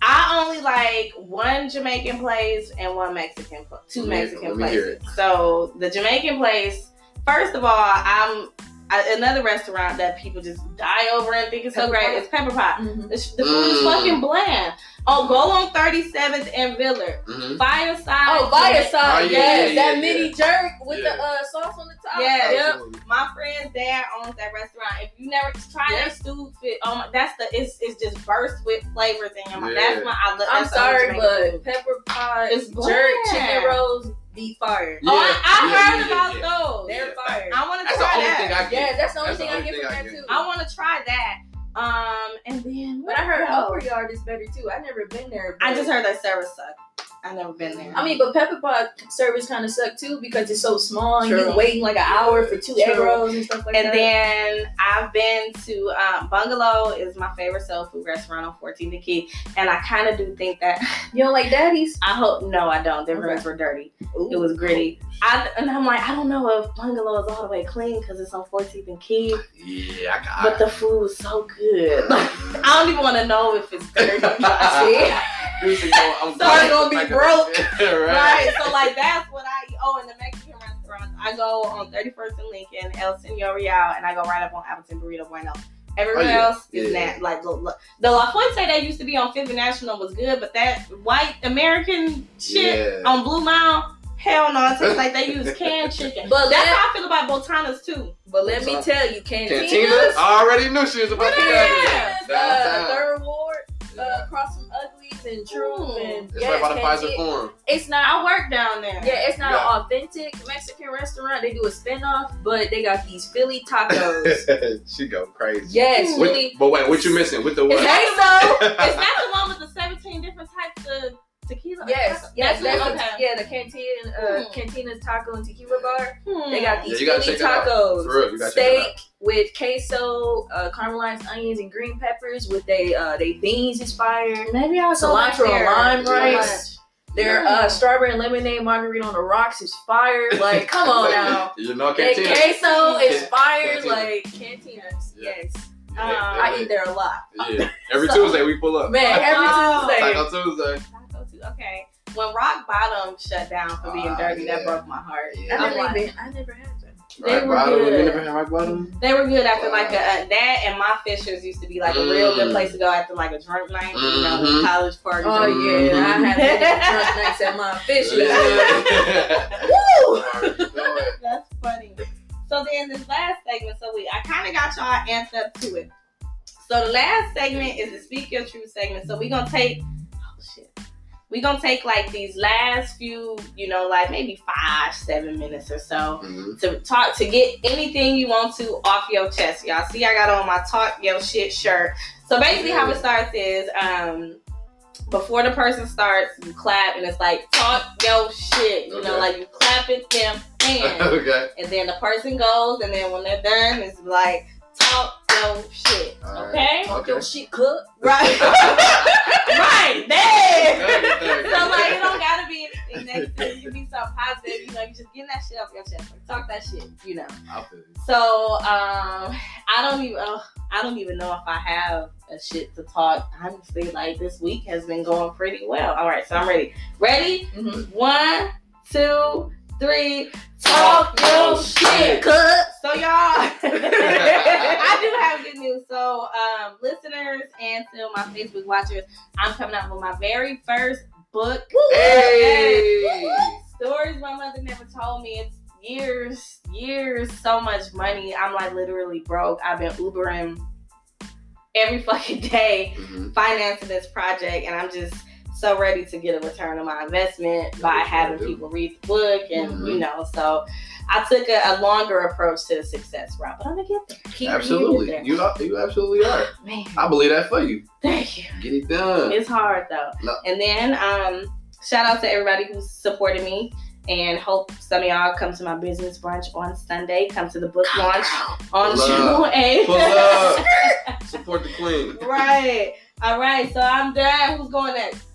I only like one Jamaican place and one Mexican, two Mexican let me hear places. So the Jamaican place, first of all, I'm I, another restaurant that people just die over and think is so great. Pot? It's Pepper Pot. Mhm. The, the food is Mm. fucking bland. Oh, go on 37th and Villar, Villard. Mhm. Fireside. Oh, fireside, Oh, yeah, yes, yeah, that yeah, mini jerk with Yeah. the uh, sauce on the top. Yeah, Yep. My friend's dad owns that restaurant. If you never try Yeah. their stew fit, oh my, that's the it's it's just burst with flavors in your mouth. Yeah. That's my I love. I'm that's the only sorry, but food. pepper pot, It's jerk, chicken rolls, be fire. oh, I, I Yeah, yeah, heard yeah, about yeah. those. They're Yeah. fire. I want to try that. I get. Yeah, that's the only That's the thing I get from I that get. too. I want to try that. Um, and then But I heard what Upper? Yard is better too. I never been there. I just heard that service suck. I never been there. I mean, but Pepper Pot service kind of sucked too because it's so small and you're waiting like an hour for two egg rolls and stuff like and that. And then I've been to um, Bungalow is my favorite soul food restaurant on 14th and Key, and I kind of do think that you don't like Daddy's? I hope no, I don't. Their Okay. rooms were dirty. Ooh. It was gritty. I and I'm like, I don't know if Bungalow is all the way clean because it's on 14th and Key, Yeah, I got. It. But the food was so good. Like, I don't even want to know if it's dirty. See? Dude, so I'm So gonna be broke. right. right. So like that's what I oh in the Mexican restaurants. I go on 31st and Lincoln, El Senor Real, and I go right up on Appleton Burrito Bueno. Everywhere Oh, yeah. else is Yeah. nat like the, the La Fuente that used to be on Fifth and National was good, but that white American shit Yeah. on Blue Mile, hell no, it tastes like they use canned chicken. But That's let, how I feel about Botanas too. but let me tell you, Cantina, Cantina. I already knew she was about to Yeah. get uh, downtown. Third Ward, uh, across from Uglies and True, Ooh. Hmm. and It's yes, right by the Fiserv Forum. It's not. I work down there. Yeah, it's not Yeah. an authentic Mexican restaurant. They do a spinoff, but they got these Philly tacos. she go crazy. yes, With- Philly. but wait, what you missing? With the what? Is that, the, is that the one with the 17 different types of tequila? Yes, yes, that's, that's okay. the, yeah, the cantina, uh, Hmm. Cantina's Taco and Tequila Bar. Hmm. They got Yeah, these you gotta Philly check that out. tacos, For real, you gotta check that steak with queso, uh, caramelized onions and green peppers with they uh, they beans is fire, Maybe I'll go back cilantro and there. lime Yeah. rice. Their Yeah. uh, strawberry and lemonade margarita on the rocks is fire. Like, come on now. You know, Their cantina. queso is Yeah. fire. Cantina. Like cantinas, Yeah. yes. Yeah, Um, I eat there a lot. Yeah. Every So- Tuesday we pull up. Man, every Oh. Tuesday. Taco Tuesday. Taco too. Okay. When Rock Bottom shut down for being Ah, dirty, that broke my heart. Yeah. I I'm never, like, been, I never had that. They Rock were bottom. good. You never had rock bottom? they were good after like a, Wow. uh, that and my Fishers used to be like a real good Mm. place to go after like a drunk night, you know, Mhm. college parties. Oh and- yeah, I Mhm. had drunk nights at my fishes. Yeah. Woo! That's funny. So then this last segment, so we I kind of got y'all amped up to it. So the last segment is the speak your truth segment. So we're gonna take oh shit. We gonna take like these last few, you know, like maybe five, seven minutes or so Mhm. to talk to get anything you want to off your chest. Y'all see I got on my talk your shit shirt. So basically how it starts is um before the person starts, you clap and it's like talk your shit. You know, like you clap it them hands. okay. And then the person goes, and then when they're done, it's like talk your shit. Right. Okay? Talk Okay. your shit, cook. Right. right. There. You. So like it don't gotta be anything negative. Can be something positive. You know, you just getting that shit off your chest. Like talk that shit. You know. You. So um, I don't even. Uh, I don't even know if I have a shit to talk. Honestly, like this week has been going pretty well. All right, so I'm ready. Ready? Mhm. One, two, three. Talk your shit. Cook. So y'all, I do have good news. So um, listeners and to my Facebook watchers, I'm coming out with my very first book. Hey. Stories my mother never told me. It's years, years, so much money. I'm like literally broke. I've been Ubering every fucking day Mhm. financing this project, and I'm just so ready to get a return on my investment by having people read the book, and Mhm. you know, so I took a, a longer approach to the success route, but I'm gonna get there. Keep Absolutely. Get You are, you absolutely are. Man, I believe that for you. thank you. Get it done. It's hard though. No. And then um, shout out to everybody who supported me. And hope some of y'all come to my business brunch on Sunday. Come to the book launch on Pull June 8th. Pull up. Support the queen. right. All right. So I'm done. Who's going next?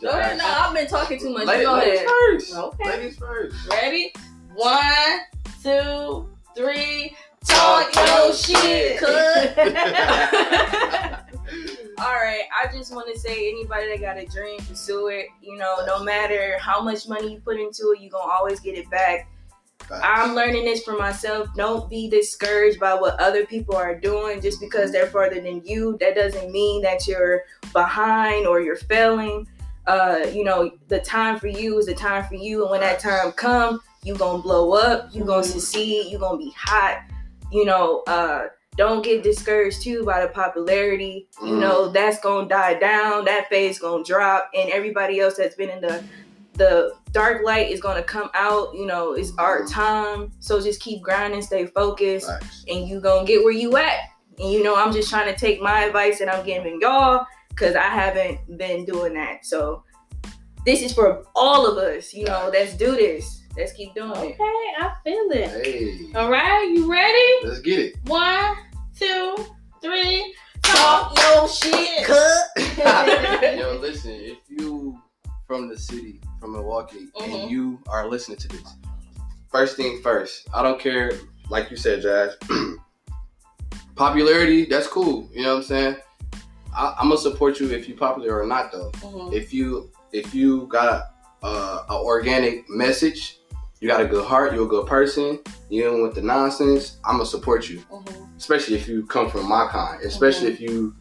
Go ahead. No, I've been talking too much. Ladies, Go ahead. first. Okay. Ladies first. Ready? One, two, three. Talk your shit. All right, I just want to say anybody that got a dream, pursue it. You know, no matter how much money you put into it, you're gonna always get it back. I'm learning this for myself. Don't be discouraged by what other people are doing just because they're further than you. That doesn't mean that you're behind or you're failing. Uh, you know, the time for you is the time for you, and when that time comes, you gonna blow up. You gonna Mhm. succeed. You gonna be hot. You know, uh, don't get discouraged too by the popularity. You Mhm. know, that's gonna die down. That phase gonna drop, and everybody else that's been in the the dark light is gonna come out. You know, it's our time. So just keep grinding, stay focused, Facts. and you gonna get where you at. And you know, I'm just trying to take my advice that I'm giving y'all because I haven't been doing that. So this is for all of us. You know, let's do this. Let's keep doing Okay, it. Okay, I feel it. Hey, All right, you ready? let's get it. One, two, three. Talk your shit. Cut. Yo, listen, if you from the city, from Milwaukee, Mhm. and you are listening to this, first thing first, I don't care, like you said, Jazz. Popularity, that's cool. You know what I'm saying? I, I'm gonna support you if you popular or not, though. Mhm. If you if you got a, a, a organic message, you got a good heart, you're a good person, you don't want the nonsense. I'm gonna support you Mhm. especially if you come from my kind, especially if you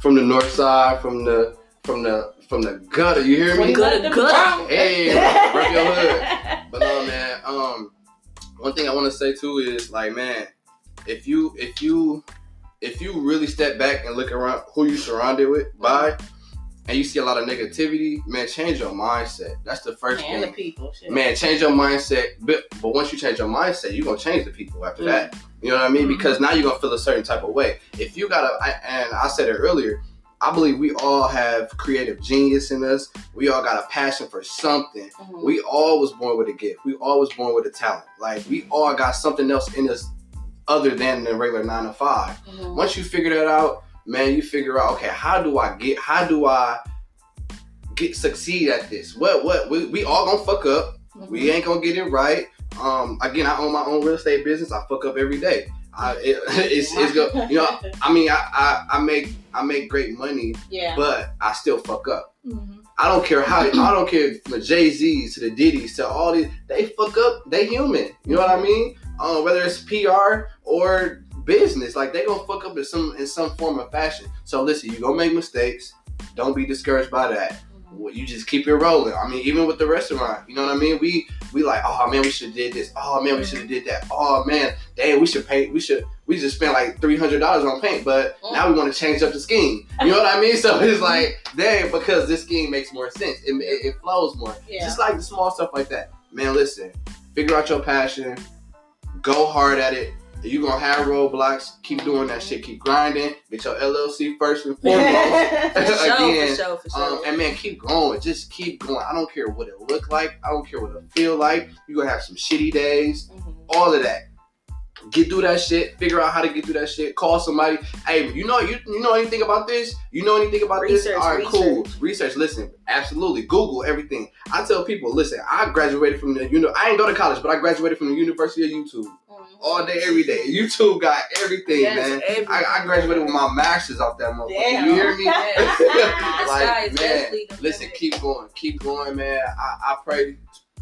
from the north side, from the from the from the gutter. You hear me? From Gutter, gutter. Hey, rep your hood. But no, man. Um, one thing I want to say too is like, man, if you if you if you really step back and look around who you surrounded with by, and you see a lot of negativity, man, change your mindset. That's the first And the people. Shit. Man, change your mindset. But, but once you change your mindset, you're gonna change the people after Mm. that. You know what I mean? Mhm. Because now you're gonna feel a certain type of way. If you got a, and I said it earlier, I believe we all have creative genius in us. We all got a passion for something. Mhm. We all was born with a gift. We all was born with a talent. Like we all got something else in us other than the regular nine to five. Mhm. Once you figure that out, man, you figure out, okay, how do I get how do I get succeed at this? What what we, we all gonna fuck up. Mhm. We ain't gonna get it right. Um, again, I own my own real estate business. I fuck up every day. I, it, it's it's go, you know. I mean, I, I I make I make great money, yeah. but I still fuck up. Mhm. I don't care how I don't care from the Jay Z's to the Diddy's to all these. They fuck up. They human. You know what I mean? Um, whether it's PR or business, like they gonna fuck up in some in some form of fashion. So listen, you gonna make mistakes. Don't be discouraged by that. Well, you just keep it rolling. I mean, even with the restaurant, you know what I mean? We we like, oh man, we should have did this. Oh man, we should have did that. Oh man, dang, we should paint. We should we just spent like three hundred dollars on paint, but now we want to change up the scheme. You know what I mean? So it's like, dang, because this scheme makes more sense. It, it, it flows more. Yeah. Just like the small stuff like that. Man, listen, figure out your passion, go hard at it. You're gonna have roadblocks. Keep doing that shit. Keep grinding. Get your LLC first and foremost. For sure, Again, for sure, for sure. Um, and man, keep going. Just keep going. I don't care what it look like. I don't care what it feel like. You're gonna have some shitty days. Mhm. All of that. Get through that shit. Figure out how to get through that shit. Call somebody. Hey, you know you you know anything about this? You know anything about this? Research, All right, cool. research. Research. Listen, absolutely. Google everything. I tell people, listen. I graduated from the you know I ain't go to college, but I graduated from the University of YouTube. Mhm. All day, every day. YouTube got everything, Yes, man. everything. I, I graduated with my masters off that motherfucker. Damn. You hear me? Like, man, listen, keep going, keep going, man. I, I pray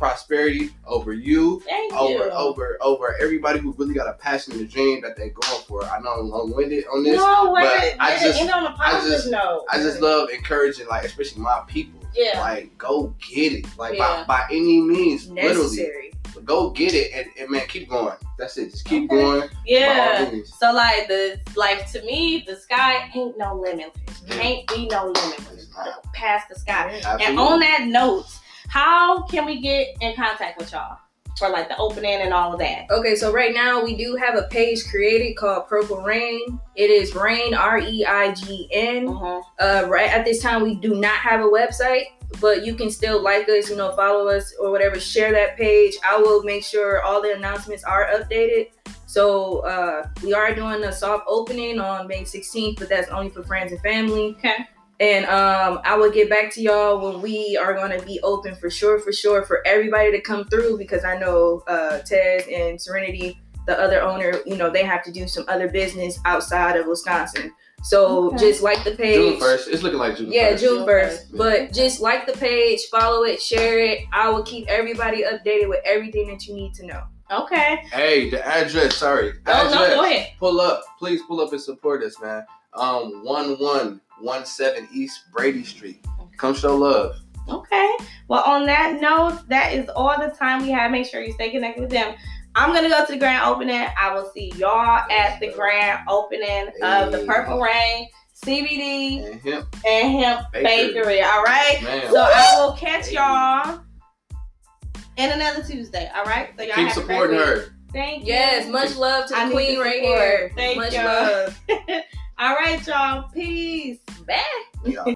prosperity over you, Thank over you. over over everybody who really got a passion and a dream that they're going for. I know I'm long-winded on this. no, but I I just- end on a positive just- note. I just love encouraging, like especially my people. Yeah. Like, go get it, like Yeah. by, by any means, literally, go get it, and, and man, keep going. That's it. Just keep Okay. going. Yeah. So like the like to me, the sky ain't no limit. Can't be no limit past the sky. And on that note, how can we get in contact with y'all for like the opening and all of that? Okay, so right now we do have a page created called Purple Reign. It is Reign R E I G N. Mhm. Uh, right at this time, we do not have a website, but you can still like us, you know, follow us or whatever. Share that page. I will make sure all the announcements are updated. So uh, we are doing a soft opening on May 16th, but that's only for friends and family. Okay. And um, I will get back to y'all when we are going to be open for sure, for sure, for everybody to come through because I know uh, Tez and Serenity, the other owner, you know, they have to do some other business outside of Wisconsin. So Okay. just like the page. June first. It's looking like June. Yeah, 1st. June June first. first. But just like the page, follow it, share it. I will keep everybody updated with everything that you need to know. Okay. Hey, the address. Sorry, Oh address. no, go ahead. Pull up, please. Pull up and support us, man. Um, one one one seven East Brady Street. Come show love. Okay. Well, on that note, that is all the time we have. Make sure you stay connected with them. I'm gonna go to the grand opening. I will see y'all at the grand opening of the Purple Reign CBD And him, and Hemp Bakery. Bakery. All right. man. So I will catch y'all in another Tuesday. All right. So y'all Keep have supporting her. Thank you. Yes, much love to I the need queen the right here. Thank much you. love. All right, y'all. Peace. Bye. Yeah.